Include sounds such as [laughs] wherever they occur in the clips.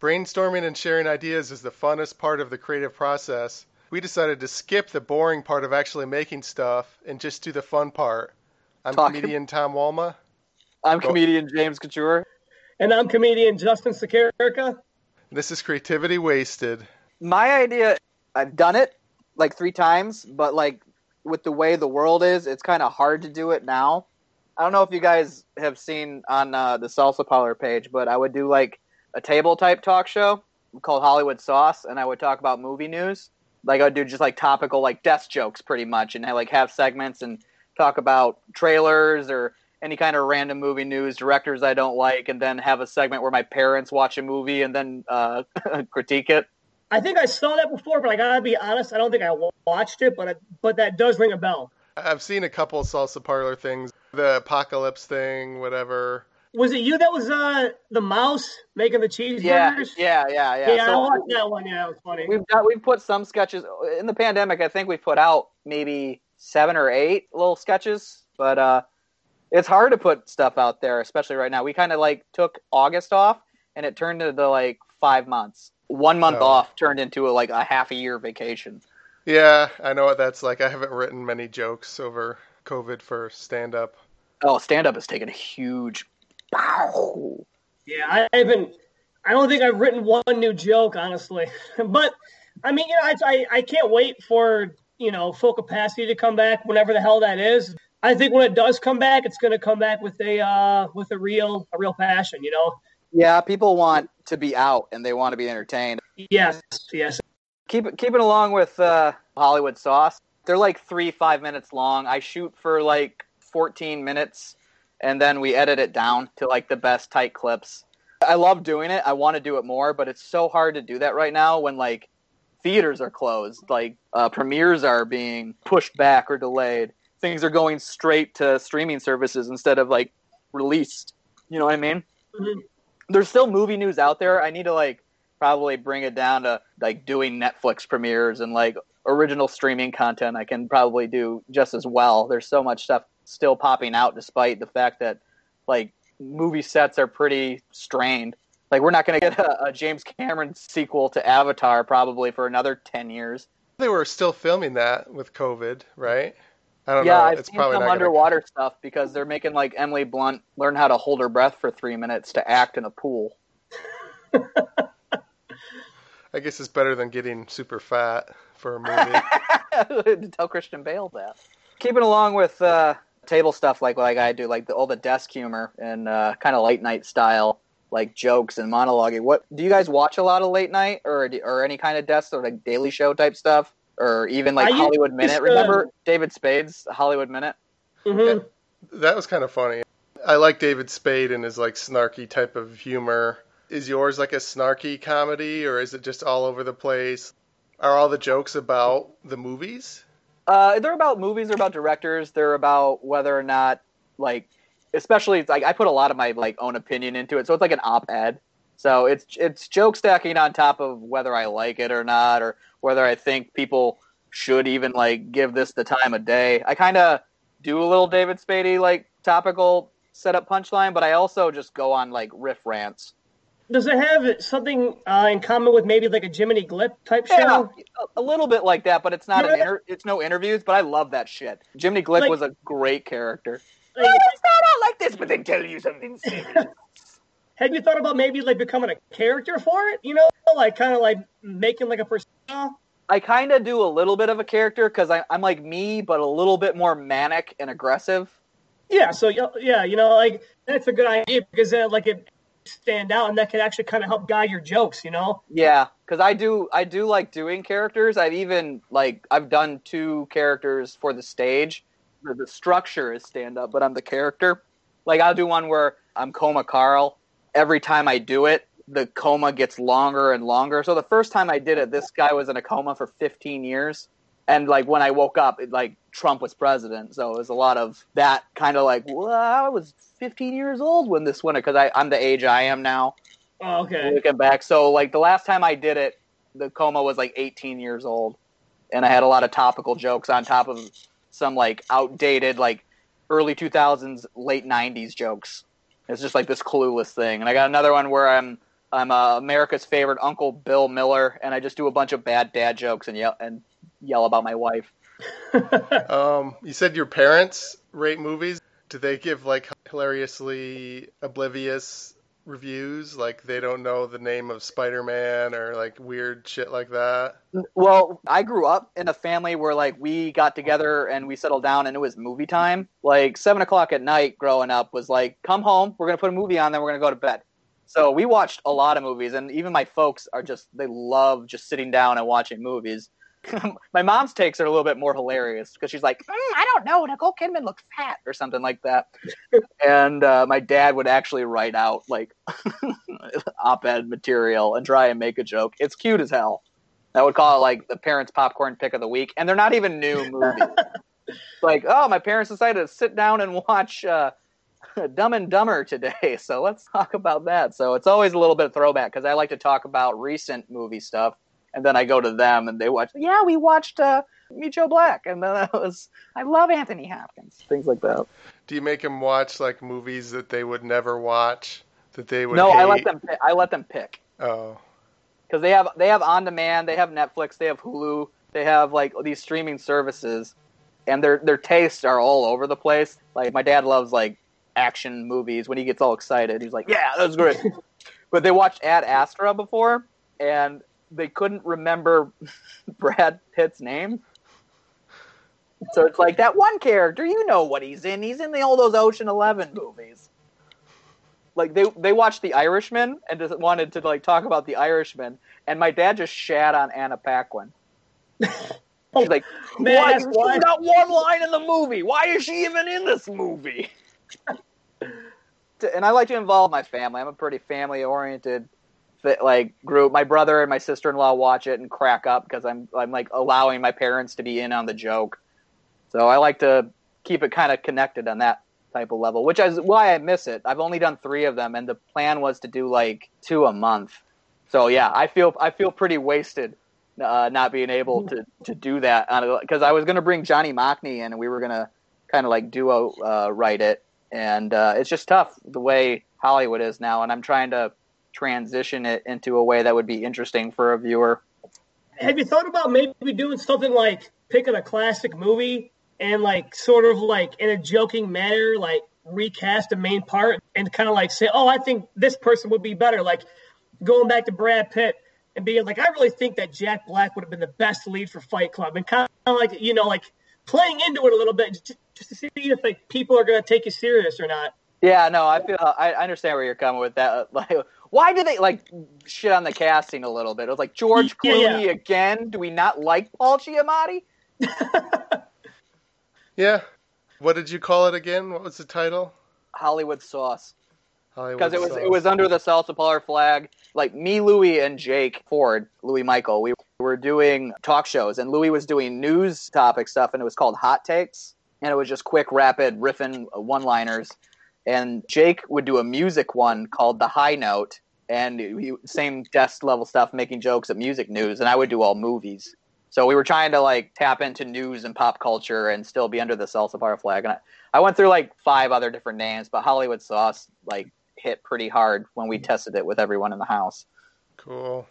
Brainstorming and sharing ideas is the funnest part of the creative process. We decided to skip the boring part of actually making stuff and just do the fun part. I'm Talking- comedian Tom Walma. I'm Go- comedian James Couture. And I'm comedian Justin Sakarica. This is Creativity Wasted. My idea, I've done it like three times, but like with the way the world is, it's kind of hard to do it now. I don't know if you guys have seen on uh, the Salsa Parlor page, but I would do like a table type talk show called Hollywood Sauce, and I would talk about movie news. Like I would do just like topical like desk jokes, pretty much, and I like have segments and talk about trailers or any kind of random movie news, directors I don't like, and then have a segment where my parents watch a movie and then uh, [laughs] critique it. I think I saw that before, but I gotta be honest, I don't think I watched it, but I, but that does ring a bell. I've seen a couple salsa parlor things, the apocalypse thing, whatever. Was it you that was uh the mouse making the cheeseburgers? Yeah, yeah, yeah, yeah. Yeah, I So- watched that one. Yeah, that was funny. We've got we've put some sketches in the pandemic. I think we put out maybe seven or eight little sketches, but uh, it's hard to put stuff out there, especially right now. We kind of like took August off, and it turned into like five months. One month Oh. off turned into a, like a half a year vacation. Yeah, I know what that's like. I haven't written many jokes over COVID for stand up. Oh, stand up has taken a huge. Pow. Yeah, I haven't. I don't think I've written one new joke, honestly. [laughs] but I mean, you know, I, I I can't wait for you know full capacity to come back whenever the hell that is. I think when it does come back, it's going to come back with a uh, with a real a real passion. You know. Yeah, people want to be out and they want to be entertained. Yes. Yes. keep keeping along with uh, Hollywood Sauce. They're like three five minutes long. I shoot for like fourteen minutes, and then we edit it down to like the best tight clips. I love doing it. I want to do it more, but it's so hard to do that right now when like theaters are closed, like uh, premieres are being pushed back or delayed. Things are going straight to streaming services instead of like released. You know what I mean? Mhm. There's still movie news out there. I need to like probably bring it down to like doing Netflix premieres and like original streaming content. I can probably do just as well. There's so much stuff still popping out, despite the fact that like movie sets are pretty strained. Like we're not going to get a, a James Cameron sequel to Avatar probably for another ten years. They were still filming that with COVID, right? I don't yeah, know. I've it's seen probably some not gonna- underwater stuff because they're making like Emily Blunt learn how to hold her breath for three minutes to act in a pool. [laughs] I guess it's better than getting super fat for a movie. to [laughs] tell Christian Bale that. Keeping along with uh, table stuff like like I do, like the, all the desk humor and uh, kind of late night style, like jokes and monologuing. What do you guys watch a lot of late night or or any kind of desk or like Daily Show type stuff, or even like I Hollywood to, Minute? uh, Remember David Spade's Hollywood Minute? hmm that was kind of funny. I like David Spade and his like snarky type of humor. Is yours like a snarky comedy or is it just all over the place? Are all the jokes about the movies? Uh, they're about movies. They're about directors. They're about whether or not, like, especially like I put a lot of my like own opinion into it, so it's like an op-ed. So it's it's joke stacking on top of whether I like it or not, or whether I think people should even like give this the time of day. I kind of do a little David Spady like topical setup punchline, but I also just go on like riff rants. Does it have something uh, in common with maybe like a Jiminy Glick type Yeah, show? a, a little bit like that, but it's not an inter- it's no interviews. But I love that shit. Jiminy Glick Like- was a great character. Like, start out like this, but then tell you something serious. [laughs] have you thought about maybe like becoming a character for it? You know, like kind of like making like a persona. I kind of do a little bit of a character because I'm like me, but a little bit more manic and aggressive. Yeah. So yeah, yeah, you know, like that's a good idea because then like it stand out and that can actually kind of help guide your jokes. You know. Yeah, because I do I do like doing characters. I've even like I've done two characters for the stage. The, the structure is stand up, but I'm the character. Like I'll do one where I'm Coma Carl. Every time I do it, the coma gets longer and longer. So the first time I did it, this guy was in a coma for 15 years. And like when I woke up, it, like Trump was president, so it was a lot of that kind of like, well, I was 15 years old when this went because I'm the age I am now Oh, okay. looking back. So like the last time I did it, the coma was like 18 years old, and I had a lot of topical jokes on top of some like outdated like early 2000s, late 90s jokes. It's just like this clueless thing. And I got another one where I'm I'm uh, America's favorite Uncle Bill Miller, and I just do a bunch of bad dad jokes and yell and yell about my wife. [laughs] Um, you said your parents rate movies. Do they give like hilariously oblivious reviews? Like they don't know the name of Spider Man or like weird shit like that? Well, I grew up in a family where like we got together and we settled down and it was movie time. Like seven o'clock at night growing up was like, come home, we're gonna put a movie on, then we're gonna go to bed. So we watched a lot of movies, and even my folks are just they love just sitting down and watching movies. [laughs] my mom's takes are a little bit more hilarious because she's like, mm, I don't know, Nicole Kidman looks fat or something like that. [laughs] and uh, my dad would actually write out like [laughs] op-ed material and try and make a joke. It's cute as hell. I would call it like the parents' popcorn pick of the week, and they're not even new movies. like, oh, my parents decided to sit down and watch uh, Dumb and Dumber today, so let's talk about that. So it's always a little bit of throwback because I like to talk about recent movie stuff, and then I go to them and they watch. Yeah, we watched uh, Meet Joe Black, and then [laughs] I was I love Anthony Hopkins, things like that. Do you make them watch like movies that they would never watch? That they would no, hate? I let them. Pick, I let them pick Oh, because they have they have on demand, they have Netflix, they have Hulu, they have like these streaming services, and their their tastes are all over the place. Like my dad loves like action movies. When he gets all excited, he's like, "Yeah, that was great." [laughs] but they watched Ad Astra before, and they couldn't remember [laughs] Brad Pitt's name. So it's like that one character, you know what he's in. He's in the, all those Ocean Eleven movies. Like they they watched The Irishman and just wanted to like talk about The Irishman, and my dad just shat on Anna Paquin. [laughs] She's like, Man, "What? why- She's got one line in the movie. Why is she even in this movie?" [laughs] and I like to involve my family. I'm a pretty family oriented like group. My brother and my sister in law watch it and crack up because I'm I'm like allowing my parents to be in on the joke. So I like to keep it kind of connected on that type of level, which is why I miss it. I've only done three of them, and the plan was to do like two a month. So yeah, I feel I feel pretty wasted uh, not being able to to do that because I was going to bring Johnny Mockney in, and we were going to kind of like duo uh, write it, and uh, it's just tough the way Hollywood is now, and I'm trying to transition it into a way that would be interesting for a viewer. Have you thought about maybe doing something like picking a classic movie and like sort of like in a joking manner, like recast a main part and kind of like say, oh, I think this person would be better. Like going back to Brad Pitt and being like, I really think that Jack Black would have been the best lead for Fight Club, and kind of like you know like playing into it a little bit just, just to see if like people are going to take you serious or not. Yeah, no, I feel I understand where you're coming with that. [laughs] Like, why do they like shit on the casting a little bit? It was like George Yeah, Clooney yeah. again. Do we not like Paul Giamatti? [laughs] yeah. What did you call it again? What was the title? Hollywood sauce. Because it was Sauce. it was under the salsa parlor flag. Like me, Louie, and Jake Ford, Louis Michael, we were doing talk shows, and Louis was doing news topic stuff, and it was called Hot Takes, and it was just quick, rapid riffing uh, one liners. And Jake would do a music one called The High Note, and he, same desk level stuff, making jokes at music news, and I would do all movies. So we were trying to like tap into news and pop culture and still be under the salsa parlor flag. And I, I went through like five other different names, but Hollywood Sauce like hit pretty hard when we tested it with everyone in the house. Cool.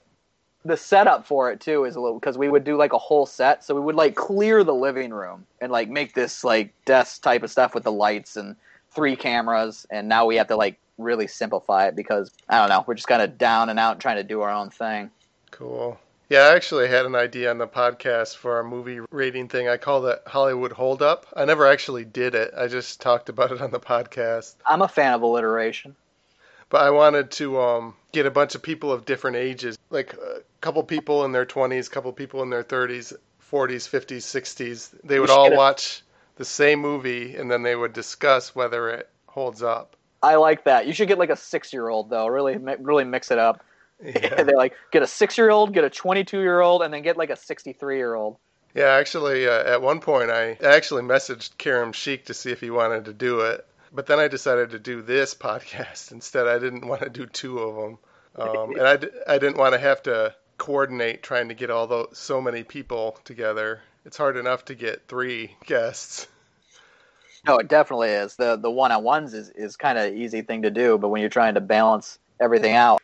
The setup for it too is a little because we would do like a whole set, so we would like clear the living room and like make this like desk type of stuff with the lights and three cameras, and now we have to like really simplify it because I don't know, we're just kind of down and out trying to do our own thing. Cool. Yeah, I actually had an idea on the podcast for a movie rating thing. I call it Hollywood Hold Up. I never actually did it. I just talked about it on the podcast. I'm a fan of alliteration. But I wanted to um, get a bunch of people of different ages, like a couple people in their 20s, a couple people in their 30s, 40s, 50s, 60s. They would all watch the same movie and then they would discuss whether it holds up. I like that. You should get like a six year old though. Really, really mix it up. Yeah. [laughs] They're like get a six year old, get a twenty two year old, and then get like a sixty three year old. Yeah, actually, uh, at one point, I actually messaged Karam Sheik to see if he wanted to do it, but then I decided to do this [laughs] podcast instead. I didn't want to do two of them, um, and I, d- I didn't want to have to coordinate trying to get all those so many people together. It's hard enough to get three guests. No, it definitely is. the The one on ones is is kind of easy thing to do, but when you're trying to balance everything out,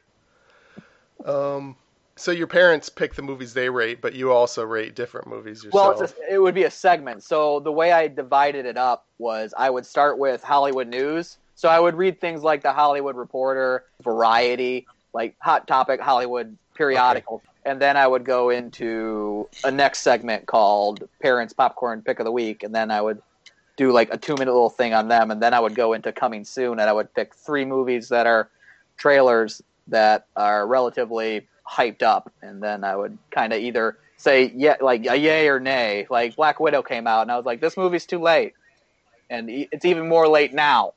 Um, so your parents pick the movies they rate, but you also rate different movies Well, yourself. it's a, it would be a segment. So the way I divided it up was I would start with Hollywood news. So I would read things like the Hollywood Reporter, Variety, like Hot Topic, Hollywood periodicals, and then I would go into a next segment called Parents Popcorn Pick of the Week, and then I would do like a two minute little thing on them, and then I would go into Coming Soon, and I would pick three movies that are trailers that are relatively hyped up, and then I would kind of either say yeah, like a yay or nay. Like Black Widow came out, and I was like, this movie's too late, and it's even more late now.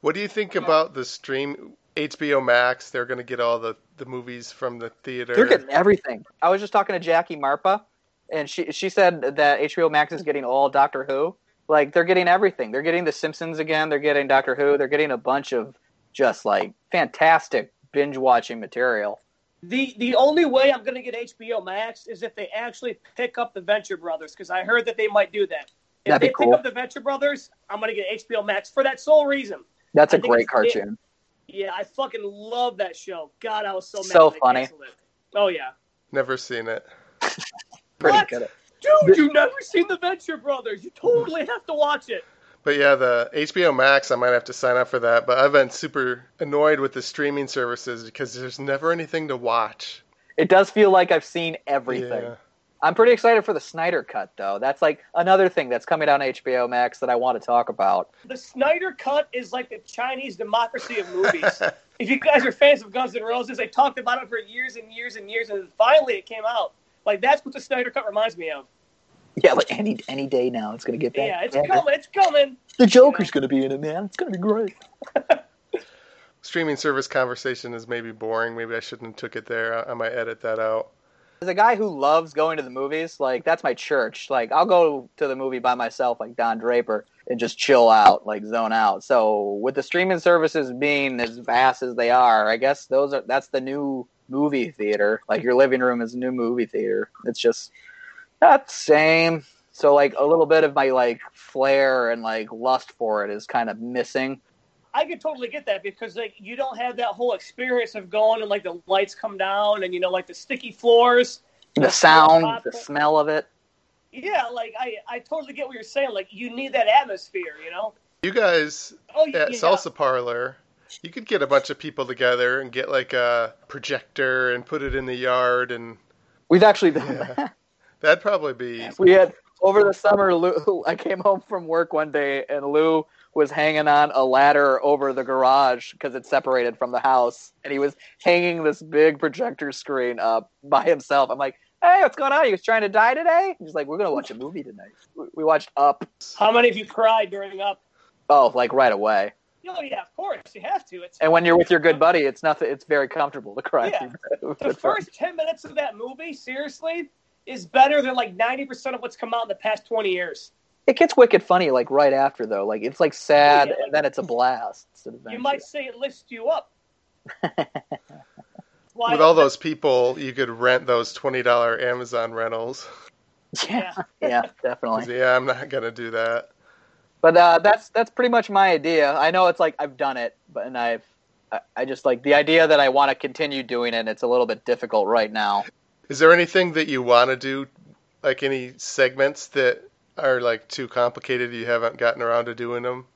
what do you think about the stream HBO Max? They're going to get all the, the movies from the theater. They're getting everything. I was just talking to Jackie Marpa, and she she said that HBO Max is getting all Doctor Who. Like they're getting everything. They're getting The Simpsons again. They're getting Doctor Who. They're getting a bunch of just like fantastic binge watching material. The the only way I'm going to get HBO Max is if they actually pick up the Venture Brothers because I heard that they might do that. If That'd be they cool. pick up the Venture Brothers, I'm going to get HBO Max for that sole reason. That's a I think great it's- cartoon. Yeah, I fucking love that show. God, I was so mad. So they funny. It. Oh yeah, Never seen it. [laughs] Pretty What? good. dude, you never seen the Venture Brothers? You totally have to watch it. But yeah, the HBO Max, I might have to sign up for that. But I've been super annoyed with the streaming services because there's never anything to watch. It does feel like I've seen everything. Yeah. I'm pretty excited for the Snyder Cut, though. That's like another thing that's coming on HBO Max that I want to talk about. The Snyder Cut is like the Chinese democracy of [laughs] movies. if you guys are fans of Guns N' Roses, they talked about it for years and years and years, and finally it came out. Like that's what the Snyder Cut reminds me of. Yeah, like any any day now, it's gonna get back. Yeah, it's back. coming. It's coming. The Joker's gonna be in it, man. It's gonna be great. [laughs] Streaming service conversation is maybe boring. Maybe I shouldn't have took it there. I, I might edit that out. As a guy who loves going to the movies, like that's my church. Like I'll go to the movie by myself, like Don Draper, and just chill out, like zone out. So with the streaming services being as vast as they are, I guess those are that's the new movie theater. Like your living room is a new movie theater. It's just not the same. So like a little bit of my like flair and like lust for it is kind of missing. I could totally get that because like you don't have that whole experience of going and like the lights come down and you know like the sticky floors. The sound, the smell of it. Yeah, like I I totally get what you're saying. Like you need that atmosphere, you know. You guys Oh at yeah. Salsa Parlor, you could get a bunch of people together and get like a projector and put it in the yard, and We've actually done Yeah. that. [laughs] that'd probably be We had over the summer. Lou, [laughs] I came home from work one day, and Lou was hanging on a ladder over the garage because it's separated from the house, and he was hanging this big projector screen up by himself. I'm like, "Hey, what's going on? You was trying to die today?" He's like, "We're gonna watch a movie tonight." We- We watched Up. How many of you cried during up? Oh, like right away. Oh yeah, of course you have to. It's And when you're with your good buddy, it's nothing. It's very comfortable to cry. Yeah. [laughs] the first ten minutes of that movie, seriously, is better than like ninety percent of what's come out in the past twenty years. It gets wicked funny like right after though. Like it's like sad, Yeah, and then it's a blast. You might say it lifts you up. [laughs] Why? with all those people. You could rent those twenty dollar Amazon rentals. Yeah, Yeah. [laughs] yeah, definitely. [laughs] Yeah, I'm not gonna do that. But uh, that's that's pretty much my idea. I know it's like I've done it, but and I've I, I just like the idea that I want to continue doing it. and It's a little bit difficult right now. Is there anything that you want to do, like any segments that are like too complicated? You haven't gotten around to doing them.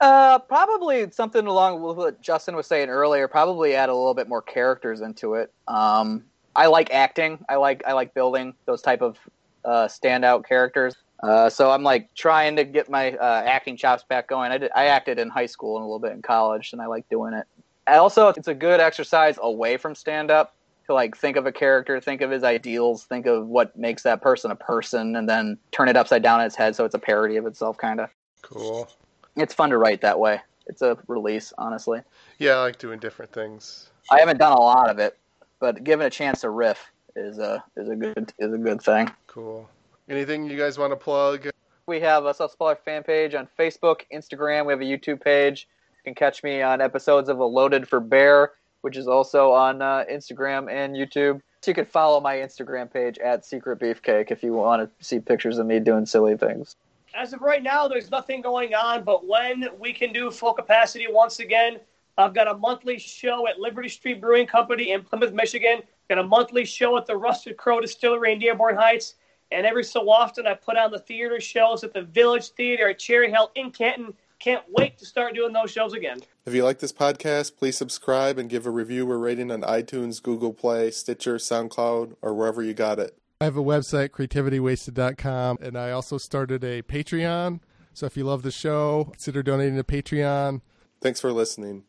Uh, probably something along with what Justin was saying earlier. Probably add a little bit more characters into it. Um, I like acting. I like I like building those type of uh, standout characters. Uh, so I'm like trying to get my uh, acting chops back going. I did, I acted in high school and a little bit in college, and I like doing it. Also, it's a good exercise away from stand up to like think of a character, think of his ideals, think of what makes that person a person, and then turn it upside down in its head so it's a parody of itself, kind of. Cool. It's fun to write that way. It's a release, honestly. Yeah, I like doing different things. I haven't done a lot of it, but given a chance to riff is a is a good is a good thing. Cool. Anything you guys want to plug? We have a Salsa Parlor fan page on Facebook, Instagram. We have a YouTube page. You can catch me on episodes of A Loaded for Bear, which is also on uh, Instagram and YouTube. So you can follow my Instagram page at Secret Beefcake if you want to see pictures of me doing silly things. As of right now, there's nothing going on, but when we can do full capacity once again, I've got a monthly show at Liberty Street Brewing Company in Plymouth, Michigan. Got a monthly show at the Rusted Crow Distillery in Dearborn Heights. And every so often, I put on the theater shows at the Village Theater at Cherry Hill in Canton. Can't wait to start doing those shows again. If you like this podcast, please subscribe and give a review or rating on iTunes, Google Play, Stitcher, SoundCloud, or wherever you got it. I have a website, creativitywasted.com, and I also started a Patreon. So if you love the show, consider donating to Patreon. Thanks for listening.